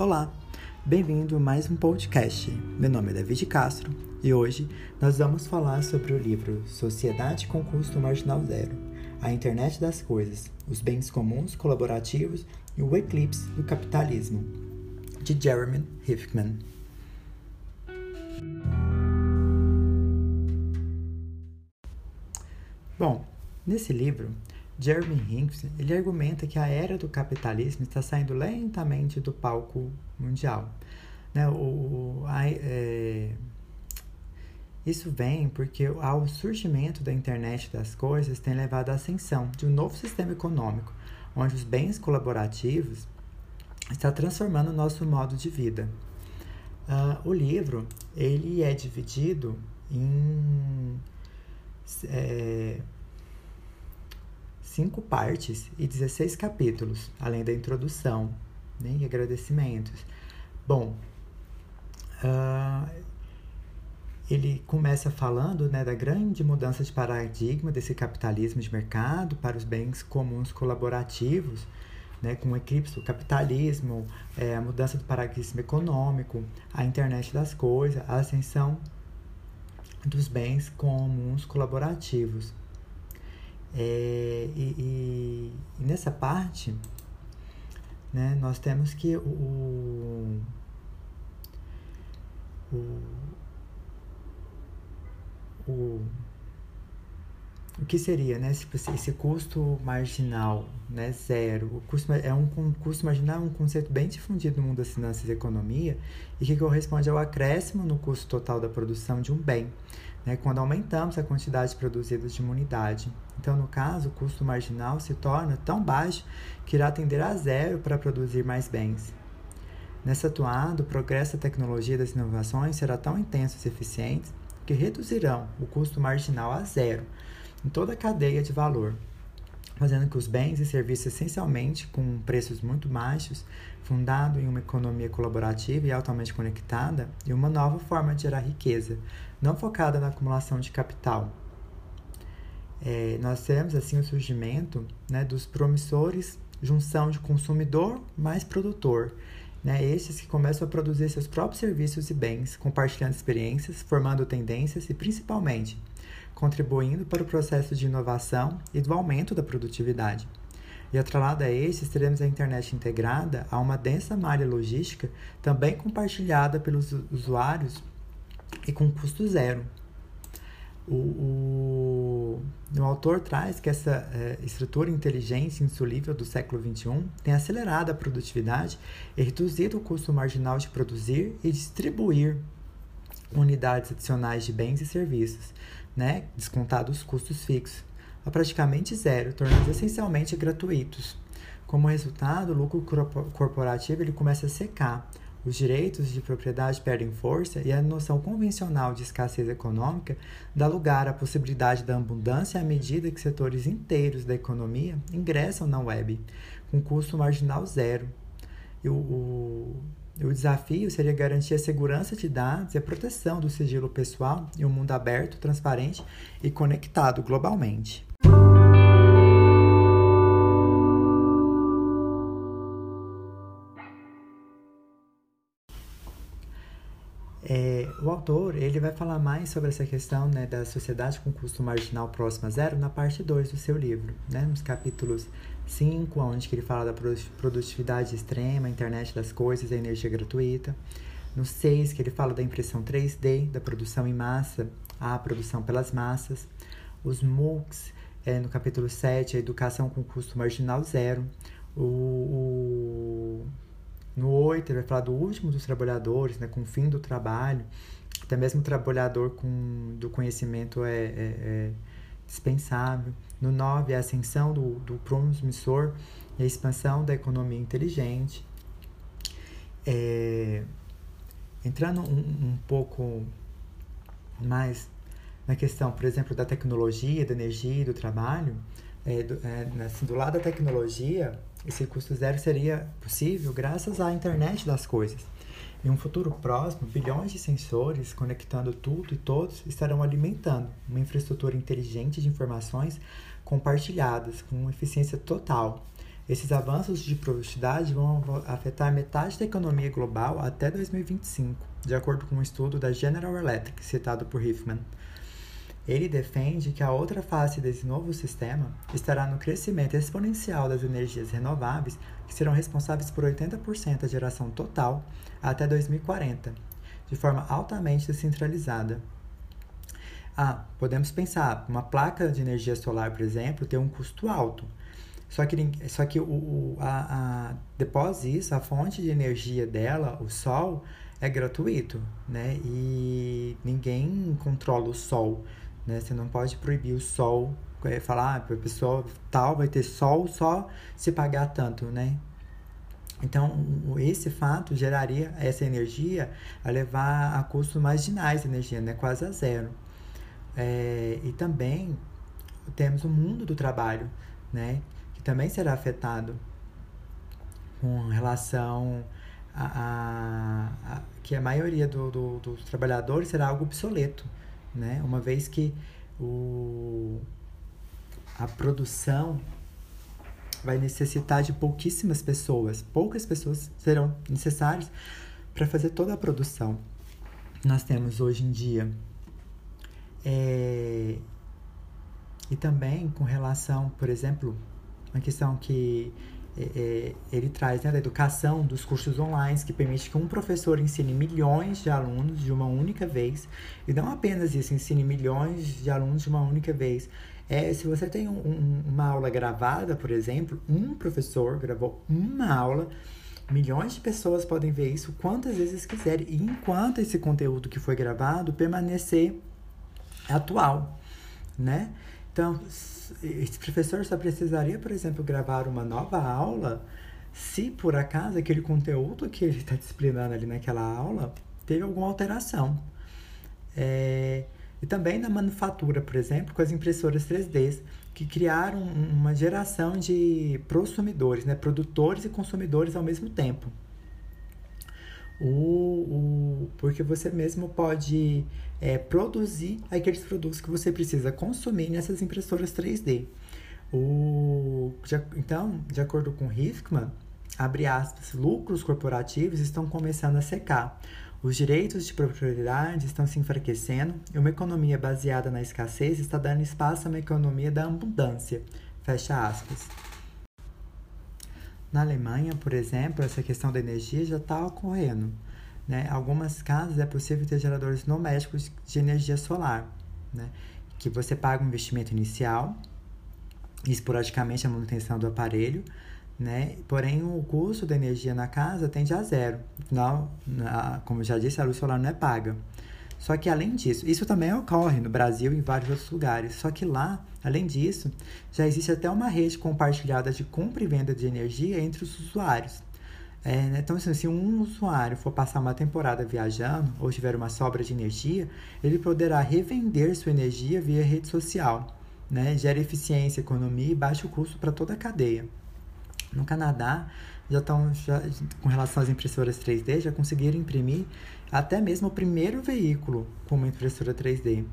Olá, bem-vindo a mais um podcast. Meu nome é David Castro e hoje nós vamos falar sobre o livro Sociedade com Custo Marginal Zero, a Internet das Coisas, os Bens Comuns Colaborativos e o Eclipse do Capitalismo, de Jeremy Hickman. Bom, nesse livro Jeremy Hinks ele argumenta que a era do capitalismo está saindo lentamente do palco mundial. Né? O, a, é, isso vem porque ao surgimento da internet das coisas tem levado à ascensão de um novo sistema econômico, onde os bens colaborativos está transformando o nosso modo de vida. Uh, o livro ele é dividido em é, cinco partes e 16 capítulos, além da introdução né, e agradecimentos. Bom, uh, ele começa falando né, da grande mudança de paradigma desse capitalismo de mercado para os bens comuns colaborativos, né, com o eclipse do capitalismo, é, a mudança do paradigma econômico, a internet das coisas, a ascensão dos bens comuns colaborativos. É, e, e, e, nessa parte, né, nós temos que o, o, o, que seria né, esse, esse custo marginal né, zero? O custo, é um, um custo marginal é um conceito bem difundido no mundo das finanças e economia e que corresponde ao acréscimo no custo total da produção de um bem né, quando aumentamos a quantidade produzida de uma unidade. Então, no caso, o custo marginal se torna tão baixo que irá tender a zero para produzir mais bens. Nessa atuada, o progresso da tecnologia e das inovações será tão intenso e eficiente que reduzirão o custo marginal a zero em toda a cadeia de valor, fazendo que os bens e serviços essencialmente com preços muito baixos, fundado em uma economia colaborativa e altamente conectada, e uma nova forma de gerar riqueza, não focada na acumulação de capital. É, nós temos assim o surgimento né, dos promissores junção de consumidor mais produtor, né, esses que começam a produzir seus próprios serviços e bens, compartilhando experiências, formando tendências e principalmente contribuindo para o processo de inovação e do aumento da produtividade. E atrelado a estes, teremos a internet integrada a uma densa malha logística, também compartilhada pelos usuários e com custo zero. O, o, o autor traz que essa é, estrutura inteligente insolível do século XXI tem acelerado a produtividade e reduzido o custo marginal de produzir e distribuir unidades adicionais de bens e serviços, né, descontados os custos fixos, a praticamente zero, tornando essencialmente gratuitos. Como resultado, o lucro corporativo ele começa a secar, os direitos de propriedade perdem força e a noção convencional de escassez econômica dá lugar à possibilidade da abundância à medida que setores inteiros da economia ingressam na web, com custo marginal zero. E o, o, o desafio seria garantir a segurança de dados e a proteção do sigilo pessoal em um mundo aberto, transparente e conectado globalmente. É, o autor ele vai falar mais sobre essa questão né, da sociedade com custo marginal próximo a zero na parte 2 do seu livro, né, nos capítulos 5, onde ele fala da produtividade extrema, internet das coisas, a energia gratuita. No 6, que ele fala da impressão 3D, da produção em massa, a produção pelas massas. Os MOOCs, é, no capítulo 7, a educação com custo marginal zero. O, o no 8, ele vai falar do último dos trabalhadores, né, com o fim do trabalho. Até mesmo o trabalhador com, do conhecimento é, é, é dispensável. No 9, a ascensão do, do promissor e a expansão da economia inteligente. É, entrando um, um pouco mais na questão, por exemplo, da tecnologia, da energia e do trabalho, é, do, é, assim, do lado da tecnologia, esse custo zero seria possível graças à internet das coisas. Em um futuro próximo, bilhões de sensores conectando tudo e todos estarão alimentando uma infraestrutura inteligente de informações compartilhadas com eficiência total. Esses avanços de produtividade vão afetar metade da economia global até 2025, de acordo com um estudo da General Electric, citado por Hiffman. Ele defende que a outra face desse novo sistema estará no crescimento exponencial das energias renováveis, que serão responsáveis por 80% da geração total até 2040, de forma altamente descentralizada. Ah, podemos pensar, uma placa de energia solar, por exemplo, tem um custo alto. Só que, só que o, o a, a, depois disso, a fonte de energia dela, o sol, é gratuito, né? E ninguém controla o sol, né? Você não pode proibir o sol, é, falar, ah, a pessoa tal vai ter sol só se pagar tanto, né? Então, esse fato geraria essa energia a levar a custos marginais energia, né? quase a zero. É, e também temos o mundo do trabalho, né? que também será afetado com relação a, a, a que a maioria do, do, dos trabalhadores será algo obsoleto, né? uma vez que o, a produção vai necessitar de pouquíssimas pessoas. Poucas pessoas serão necessárias para fazer toda a produção. Nós temos hoje em dia. É... E também com relação, por exemplo, uma questão que é, é, ele traz né, da educação dos cursos online, que permite que um professor ensine milhões de alunos de uma única vez, e não apenas isso, ensine milhões de alunos de uma única vez, é, se você tem um, um, uma aula gravada, por exemplo, um professor gravou uma aula, milhões de pessoas podem ver isso quantas vezes quiserem, e enquanto esse conteúdo que foi gravado permanecer atual, né? Então, esse professor só precisaria, por exemplo, gravar uma nova aula se por acaso aquele conteúdo que ele está disciplinando ali naquela aula teve alguma alteração. É, e também na manufatura, por exemplo, com as impressoras 3D, que criaram uma geração de prosumidores, né? produtores e consumidores ao mesmo tempo. O, o, porque você mesmo pode é, produzir aqueles produtos que você precisa consumir nessas impressoras 3D. O, então, de acordo com Hickman, abre aspas, lucros corporativos estão começando a secar. Os direitos de propriedade estão se enfraquecendo e uma economia baseada na escassez está dando espaço a uma economia da abundância. Fecha aspas. Na Alemanha, por exemplo, essa questão da energia já está ocorrendo. Né? Algumas casas é possível ter geradores domésticos de energia solar, né? que você paga um investimento inicial, esporadicamente a manutenção do aparelho, né? Porém, o custo da energia na casa tende a zero. Afinal, como já disse, a luz solar não é paga. Só que além disso, isso também ocorre no Brasil e em vários outros lugares. Só que lá, além disso, já existe até uma rede compartilhada de compra e venda de energia entre os usuários. É, né? Então, assim, se um usuário for passar uma temporada viajando ou tiver uma sobra de energia, ele poderá revender sua energia via rede social. Né? Gera eficiência, economia e baixo custo para toda a cadeia. No Canadá, já estão, já, com relação às impressoras 3D, já conseguiram imprimir até mesmo o primeiro veículo com uma impressora 3D.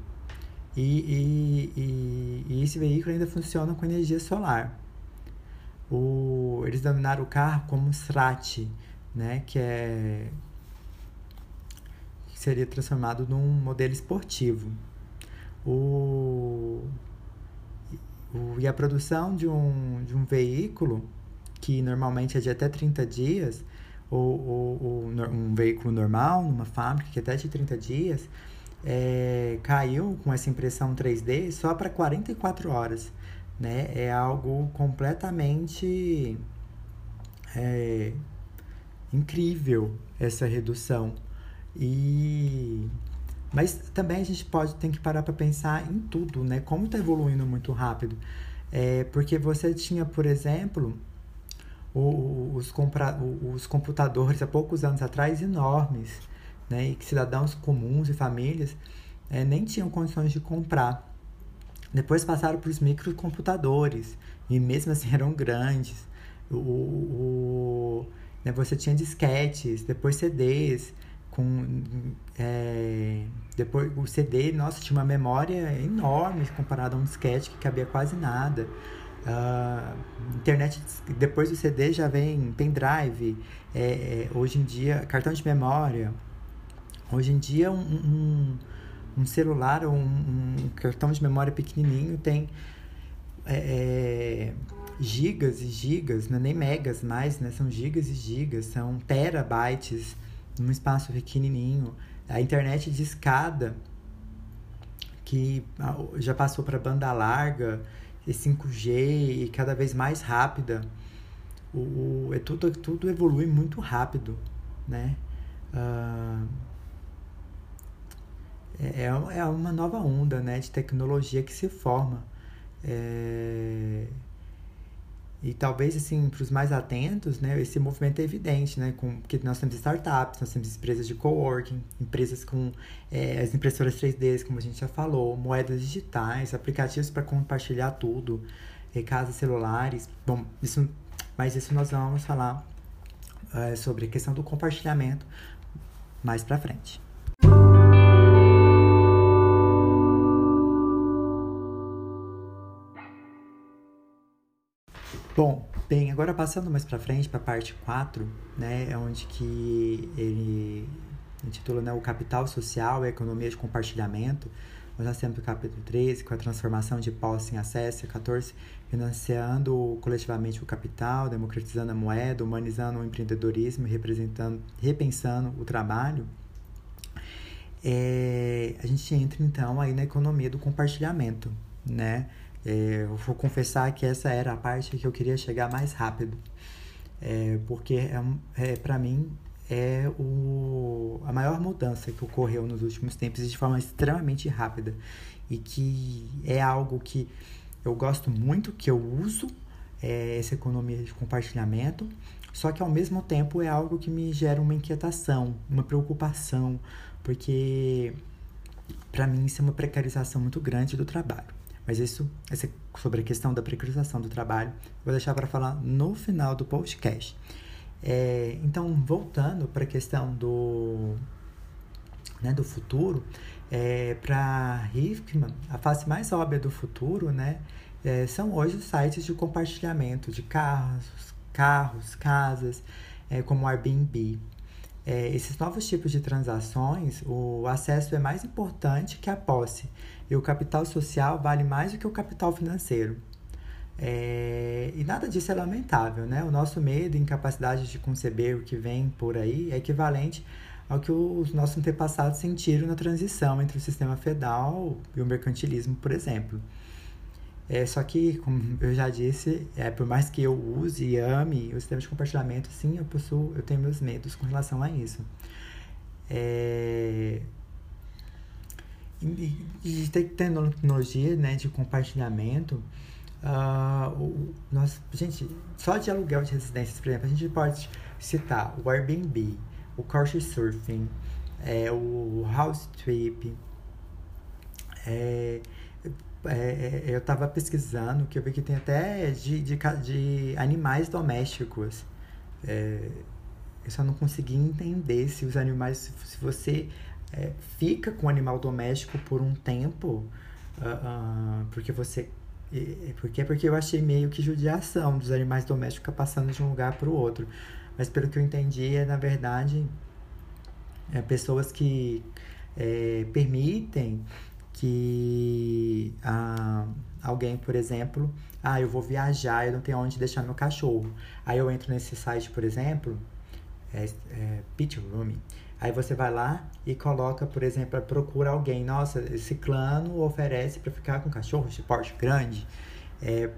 E, e, e, e esse veículo ainda funciona com energia solar. O, eles denominaram o carro como SRAT, né, que é que seria transformado num modelo esportivo. O, o, e a produção de um, de um veículo que normalmente é de até 30 dias, ou, ou, ou um veículo normal, numa fábrica, que é até de 30 dias, é, caiu com essa impressão 3D só para 44 horas. Né? É algo completamente é, incrível essa redução. E mas também a gente pode tem que parar para pensar em tudo, né? Como está evoluindo muito rápido. É, porque você tinha, por exemplo, os, compra, os computadores há poucos anos atrás enormes, né, e que cidadãos comuns e famílias é, nem tinham condições de comprar. Depois passaram para os microcomputadores, e mesmo assim eram grandes. O, o, né, você tinha disquetes, depois CDs, com é, depois o CD, nossa, tinha uma memória enorme comparado a um disquete que cabia quase nada. Uh, internet, depois do CD já vem pendrive, é, é, hoje em dia, cartão de memória. Hoje em dia, um, um, um celular ou um, um, cartão de memória pequenininho tem é, é gigas e gigas, não é nem megas mais, né? São gigas e gigas, são terabytes num espaço pequenininho. A internet de escada, que ah, já passou para banda larga, e 5G e cada vez mais rápida. O, o, é tudo, tudo evolui muito rápido, né? Uh, é, é uma nova onda né, de tecnologia que se forma. É, e talvez, assim, para os mais atentos, né, esse movimento é evidente, né? Com, porque nós temos startups, nós temos empresas de coworking, empresas com é, as impressoras 3D, como a gente já falou, moedas digitais, aplicativos para compartilhar tudo, é, casas celulares. Bom, isso, mas isso nós vamos falar é, sobre a questão do compartilhamento mais para frente. Bom, bem, agora passando mais para frente, para a parte 4, né, é onde que ele intitula né, o Capital Social e Economia de Compartilhamento. Nós já temos o capítulo 13, com a transformação de posse em acesso, 14, financiando coletivamente o capital, democratizando a moeda, humanizando o empreendedorismo representando, repensando o trabalho. É, a gente entra então aí na economia do compartilhamento, né? É, eu vou confessar que essa era a parte que eu queria chegar mais rápido, é, porque é, é para mim é o, a maior mudança que ocorreu nos últimos tempos e de forma extremamente rápida. E que é algo que eu gosto muito, que eu uso é, essa economia de compartilhamento, só que ao mesmo tempo é algo que me gera uma inquietação, uma preocupação, porque para mim isso é uma precarização muito grande do trabalho. Mas isso, essa, sobre a questão da precarização do trabalho, vou deixar para falar no final do podcast. É, então, voltando para a questão do, né, do futuro, é, para Hickman, a face mais óbvia do futuro né, é, são hoje os sites de compartilhamento de carros, carros, casas, é, como o Airbnb. É, esses novos tipos de transações, o acesso é mais importante que a posse, e o capital social vale mais do que o capital financeiro. É, e nada disso é lamentável, né? O nosso medo e incapacidade de conceber o que vem por aí é equivalente ao que os nossos antepassados sentiram na transição entre o sistema feudal e o mercantilismo, por exemplo. É, só que, como eu já disse, é, por mais que eu use e ame o sistema de compartilhamento, sim, eu possuo, eu tenho meus medos com relação a isso. É, de tecnologia né, de compartilhamento, uh, o, nós, gente, só de aluguel de residências, por exemplo, a gente pode citar o Airbnb, o Couchsurfing, é, o House Trip. É, é eu estava pesquisando que eu vi que tem até de, de, de animais domésticos. É, eu só não consegui entender se os animais, se você é, fica com o animal doméstico por um tempo, uh, uh, porque você. Porque, porque eu achei meio que judiação dos animais domésticos passando de um lugar para o outro. Mas pelo que eu entendi, é na verdade é, pessoas que é, permitem que ah, alguém, por exemplo, ah, eu vou viajar, eu não tenho onde deixar meu cachorro. Aí eu entro nesse site, por exemplo, é, é Pit Room, Aí você vai lá e coloca, por exemplo, procura alguém. Nossa, esse clano oferece para ficar com cachorro de porte grande. É,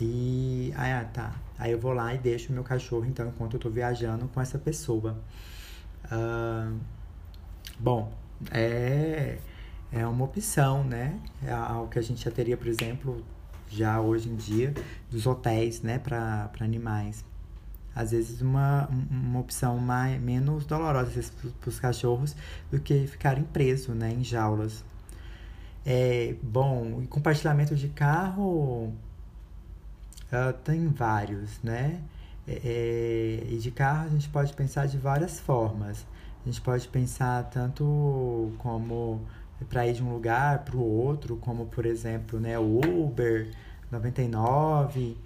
e ah, tá. Aí eu vou lá e deixo meu cachorro, então, enquanto eu tô viajando com essa pessoa. Uh, bom, é, é uma opção, né? É algo que a gente já teria, por exemplo, já hoje em dia, dos hotéis, né, para animais às vezes uma, uma opção mais, menos dolorosa para os cachorros do que ficarem presos né, em jaulas. É, bom, compartilhamento de carro uh, tem vários, né? É, é, e de carro a gente pode pensar de várias formas. A gente pode pensar tanto como para ir de um lugar para o outro, como por exemplo, né, Uber, 99,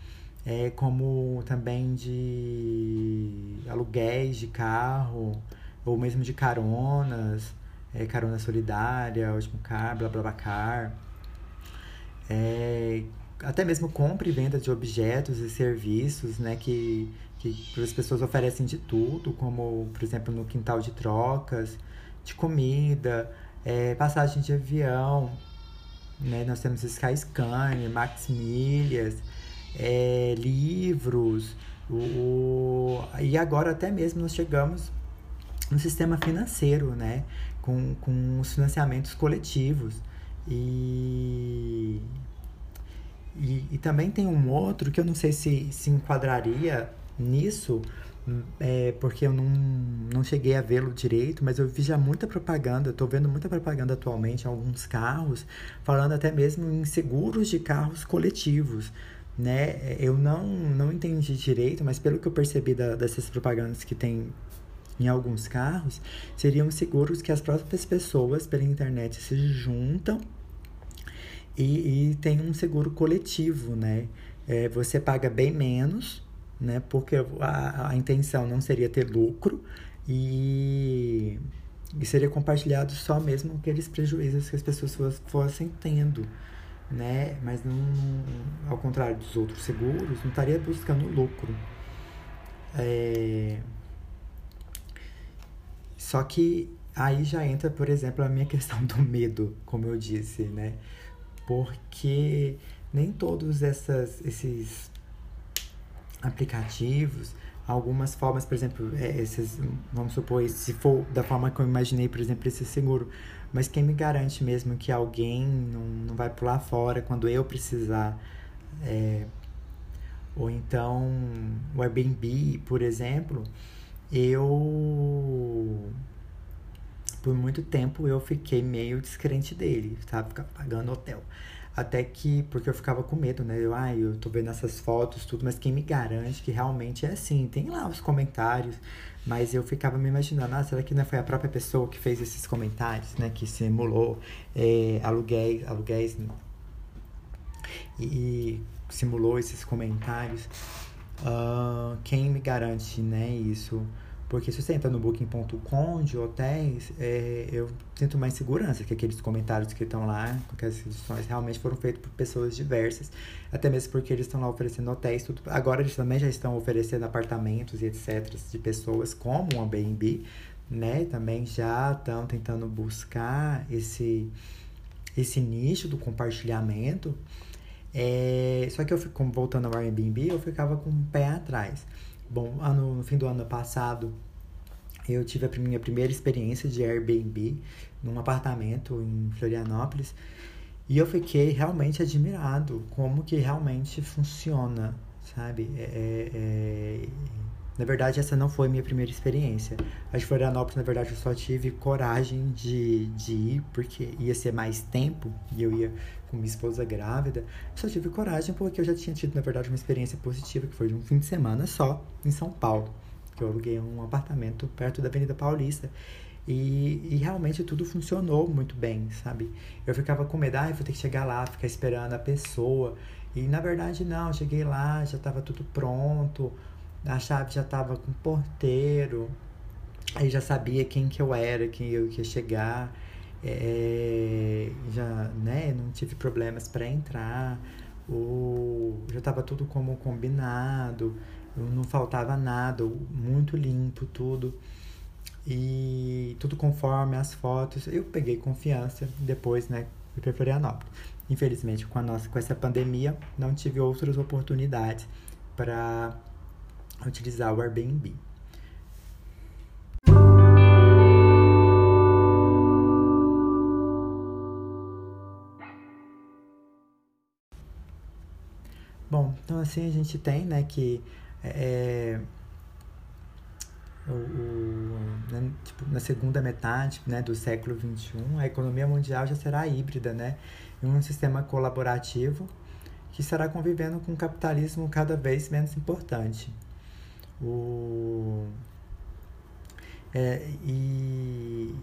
é, como também de aluguéis de carro, ou mesmo de caronas, é, carona solidária, último car, blá blá blá car. É, até mesmo compra e venda de objetos e serviços, né, que, que as pessoas oferecem de tudo, como, por exemplo, no quintal de trocas, de comida, é, passagem de avião, né, nós temos Skyscanner, Max Milhas, é, livros, o, e agora até mesmo nós chegamos no sistema financeiro, né, com, com os financiamentos coletivos. E e, e também tem um outro que eu não sei se se enquadraria nisso, é, porque eu não, não cheguei a vê-lo direito, mas eu vi já muita propaganda, estou vendo muita propaganda atualmente em alguns carros, falando até mesmo em seguros de carros coletivos. Né? Eu não, não entendi direito, mas pelo que eu percebi da, dessas propagandas que tem em alguns carros, seriam seguros que as próprias pessoas pela internet se juntam e, e tem um seguro coletivo, né? É, você paga bem menos, né? Porque a, a intenção não seria ter lucro e, e seria compartilhado só mesmo aqueles prejuízos que as pessoas fossem tendo, né? Mas não, ao contrário dos outros seguros, não estaria buscando lucro. É... Só que aí já entra, por exemplo, a minha questão do medo, como eu disse, né? porque nem todos essas, esses aplicativos, algumas formas, por exemplo, é, esses, vamos supor, se for da forma que eu imaginei, por exemplo, esse seguro, mas quem me garante mesmo que alguém não, não vai pular fora quando eu precisar? É, ou então o Airbnb, por exemplo, eu por muito tempo eu fiquei meio descrente dele, sabe? Ficar pagando hotel. Até que, porque eu ficava com medo, né? Eu, ai, eu tô vendo essas fotos, tudo, mas quem me garante que realmente é assim? Tem lá os comentários, mas eu ficava me imaginando, ah, será que não foi a própria pessoa que fez esses comentários, né? Que simulou é, aluguéis, aluguéis e, e simulou esses comentários. Uh, quem me garante, né, isso? Porque se você entra no booking.com de hotéis, é, eu sinto mais segurança que aqueles comentários que estão lá, porque as edições realmente foram feitas por pessoas diversas, até mesmo porque eles estão lá oferecendo hotéis, tudo. Agora eles também já estão oferecendo apartamentos e etc. de pessoas como um Airbnb, né? Também já estão tentando buscar esse, esse nicho do compartilhamento. É, só que eu fico, voltando ao Airbnb, eu ficava com o pé atrás. Bom, ano, no fim do ano passado, eu tive a minha primeira experiência de Airbnb num apartamento em Florianópolis e eu fiquei realmente admirado como que realmente funciona, sabe? É, é, é... Na verdade, essa não foi minha primeira experiência. A de Florianópolis, na verdade, eu só tive coragem de, de ir, porque ia ser mais tempo e eu ia com minha esposa grávida, só tive coragem porque eu já tinha tido, na verdade, uma experiência positiva, que foi de um fim de semana só, em São Paulo, que eu aluguei um apartamento perto da Avenida Paulista. E, e, realmente tudo funcionou muito bem, sabe? Eu ficava com medo, ah, vou ter que chegar lá, ficar esperando a pessoa. E na verdade não, cheguei lá, já estava tudo pronto, a chave já estava com o porteiro, aí já sabia quem que eu era, quem eu ia chegar é, já né, não tive problemas para entrar, o, já estava tudo como combinado, não faltava nada, muito limpo tudo. E tudo conforme as fotos. Eu peguei confiança depois, né? Fui para Florianópolis. Infelizmente, com, a nossa, com essa pandemia, não tive outras oportunidades para utilizar o Airbnb. Bom, então assim a gente tem, né, que é, é o, o né, tipo, na segunda metade né, do século XXI, a economia mundial já será híbrida, né, em um sistema colaborativo que estará convivendo com um capitalismo cada vez menos importante. O, é, e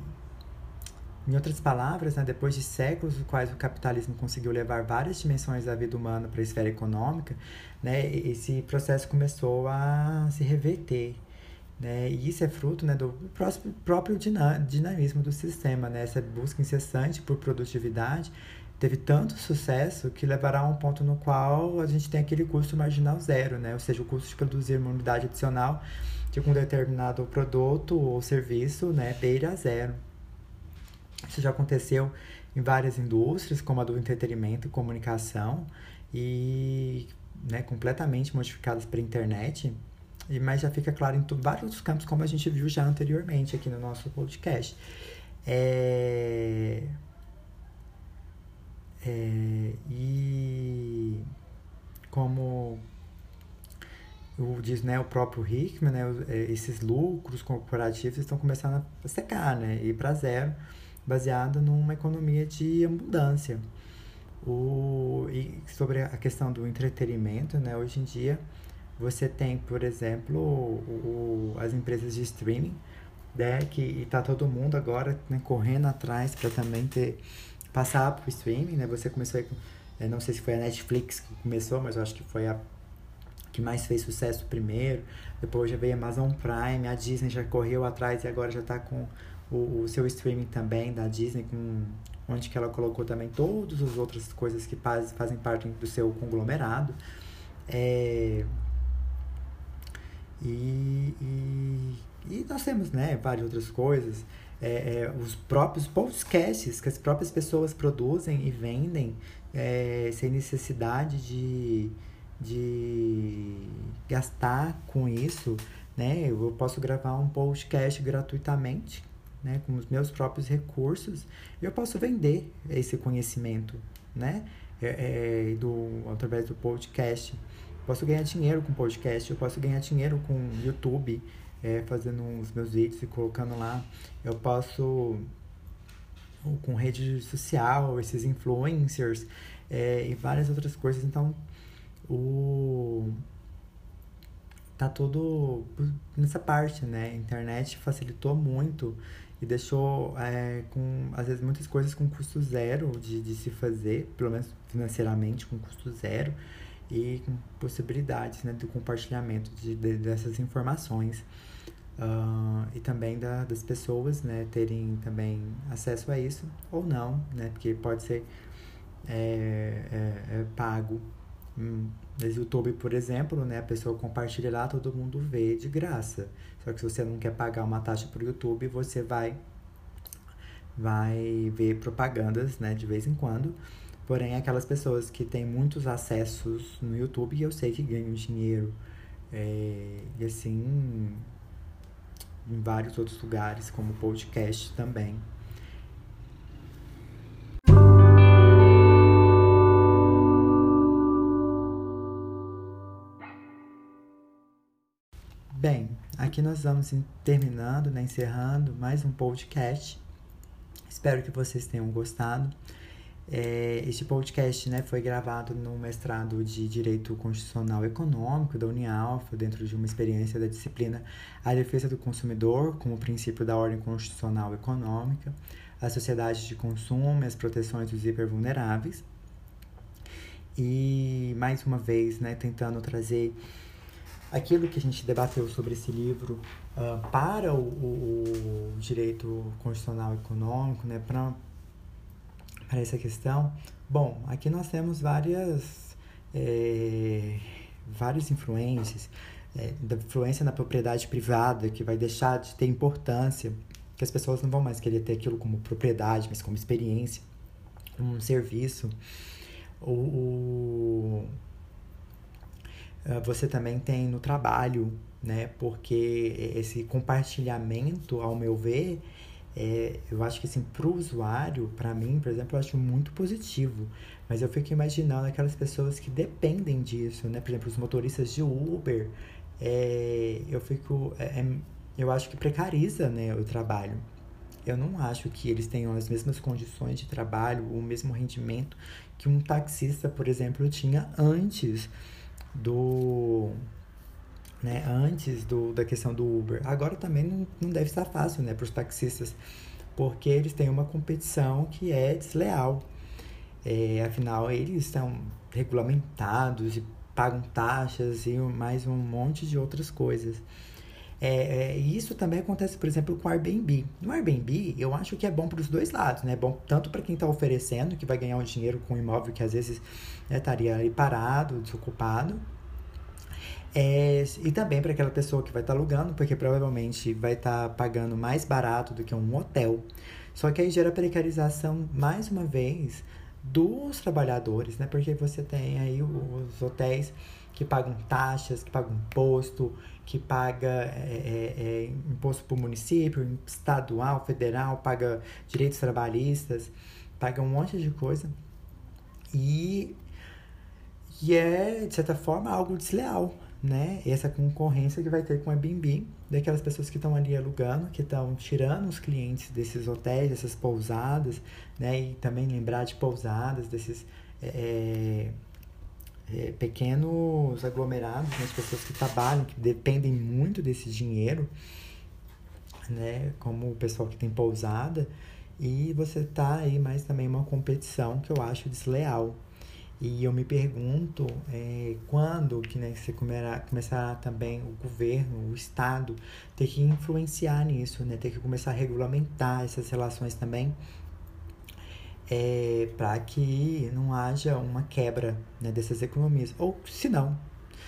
Em outras palavras, né, depois de séculos nos quais o capitalismo conseguiu levar várias dimensões da vida humana para a esfera econômica, né, esse processo começou a se reverter. Né? E isso é fruto né, do próprio dinamismo do sistema. Né? Essa busca incessante por produtividade teve tanto sucesso que levará a um ponto no qual a gente tem aquele custo marginal zero, né? ou seja, o custo de produzir uma unidade adicional de um determinado produto ou serviço né, beira zero. Isso já aconteceu em várias indústrias, como a do entretenimento e comunicação, e né, completamente modificadas pela internet, mas já fica claro em vários outros campos, como a gente viu já anteriormente aqui no nosso podcast. É... É... E como o, diz né, o próprio Hickman, né, é, esses lucros corporativos estão começando a secar, né, ir para zero baseada numa economia de abundância. O, e sobre a questão do entretenimento, né, hoje em dia você tem, por exemplo, o, o, as empresas de streaming, né, que está todo mundo agora né, correndo atrás para também ter passar para o streaming, né? Você começou, aí, não sei se foi a Netflix que começou, mas eu acho que foi a que mais fez sucesso primeiro. Depois já veio a Amazon Prime, a Disney já correu atrás e agora já está com o, o seu streaming também da Disney, com, onde que ela colocou também todas as outras coisas que faz, fazem parte do seu conglomerado. É, e, e, e, nós temos né, várias outras coisas. É, é, os próprios podcasts que as próprias pessoas produzem e vendem é, sem necessidade de, de gastar com isso. Né? Eu posso gravar um podcast gratuitamente né, com os meus próprios recursos, eu posso vender esse conhecimento, né, é, é, do, através do podcast. Posso ganhar dinheiro com podcast, eu posso ganhar dinheiro com YouTube, é, fazendo os meus vídeos e colocando lá. Eu posso com rede social, esses influencers é, e várias outras coisas. Então, o tá tudo nessa parte, né? A internet facilitou muito e deixou é, com às vezes muitas coisas com custo zero de, de se fazer, pelo menos financeiramente com custo zero e com possibilidades né, do compartilhamento de, de dessas informações uh, e também da, das pessoas né, terem também acesso a isso ou não, né, porque pode ser é, é, é pago. Hum, no YouTube, por exemplo, né, a pessoa compartilha lá, todo mundo vê de graça. Só que se você não quer pagar uma taxa para o YouTube, você vai vai ver propagandas, né, de vez em quando. Porém, aquelas pessoas que têm muitos acessos no YouTube, eu sei que ganham dinheiro. É, e assim, em vários outros lugares, como podcast também. Bem, aqui nós vamos terminando, né, encerrando mais um podcast. Espero que vocês tenham gostado. É, este podcast né, foi gravado no mestrado de Direito Constitucional Econômico da Unialfa, dentro de uma experiência da disciplina A Defesa do Consumidor, como princípio da ordem constitucional econômica, a sociedade de consumo e as proteções dos hipervulneráveis. E, mais uma vez, né, tentando trazer aquilo que a gente debateu sobre esse livro uh, para o, o, o, direito constitucional econômico, né, para essa questão. Bom, aqui nós temos várias, é, várias influências, é, da influência na propriedade privada, que vai deixar de ter importância, que as pessoas não vão mais querer ter aquilo como propriedade, mas como experiência, como um serviço. O, o ah, você também tem no trabalho, né? Porque esse compartilhamento, ao meu ver, é, eu acho que assim, para o usuário, para mim, por exemplo, eu acho muito positivo. Mas eu fico imaginando aquelas pessoas que dependem disso, né? Por exemplo, os motoristas de Uber, é, eu fico. É, é eu acho que precariza né, o trabalho. Eu não acho que eles tenham as mesmas condições de trabalho, o mesmo rendimento que um taxista, por exemplo, tinha antes do né, antes do, da questão do Uber. Agora também não, não deve estar fácil né, para os taxistas porque eles têm uma competição que é desleal. É, afinal, eles estão regulamentados e pagam taxas e mais um monte de outras coisas. É, é, isso também acontece, por exemplo, com o Airbnb. No Airbnb, eu acho que é bom para os dois lados, né? É bom tanto para quem está oferecendo, que vai ganhar um dinheiro com um imóvel que às vezes né, estaria ali parado, desocupado. É, e também para aquela pessoa que vai estar tá alugando, porque provavelmente vai estar tá pagando mais barato do que um hotel. Só que aí gera precarização, mais uma vez, dos trabalhadores, né? Porque você tem aí os hotéis que pagam taxas, que pagam imposto, que paga é, é, é imposto para o município, estadual, federal, paga direitos trabalhistas, paga um monte de coisa. E, e é, de certa forma, algo desleal, né? Essa concorrência que vai ter com a Airbnb, daquelas pessoas que estão ali alugando, que estão tirando os clientes desses hotéis, dessas pousadas, né? E também lembrar de pousadas, desses é, é, pequenos aglomerados, né? as pessoas que trabalham, que dependem muito desse dinheiro, né? Como o pessoal que tem pousada. E você tá aí mais também uma competição que eu acho desleal, e eu me pergunto é, quando que né, você começar, começar também o governo, o Estado, ter que influenciar nisso, né, ter que começar a regulamentar essas relações também, é, para que não haja uma quebra né, dessas economias. Ou se não,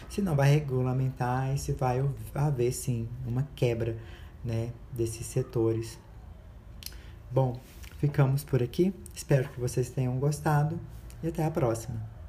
se não vai regulamentar e se vai haver sim uma quebra né, desses setores. Bom, ficamos por aqui. Espero que vocês tenham gostado e até a próxima.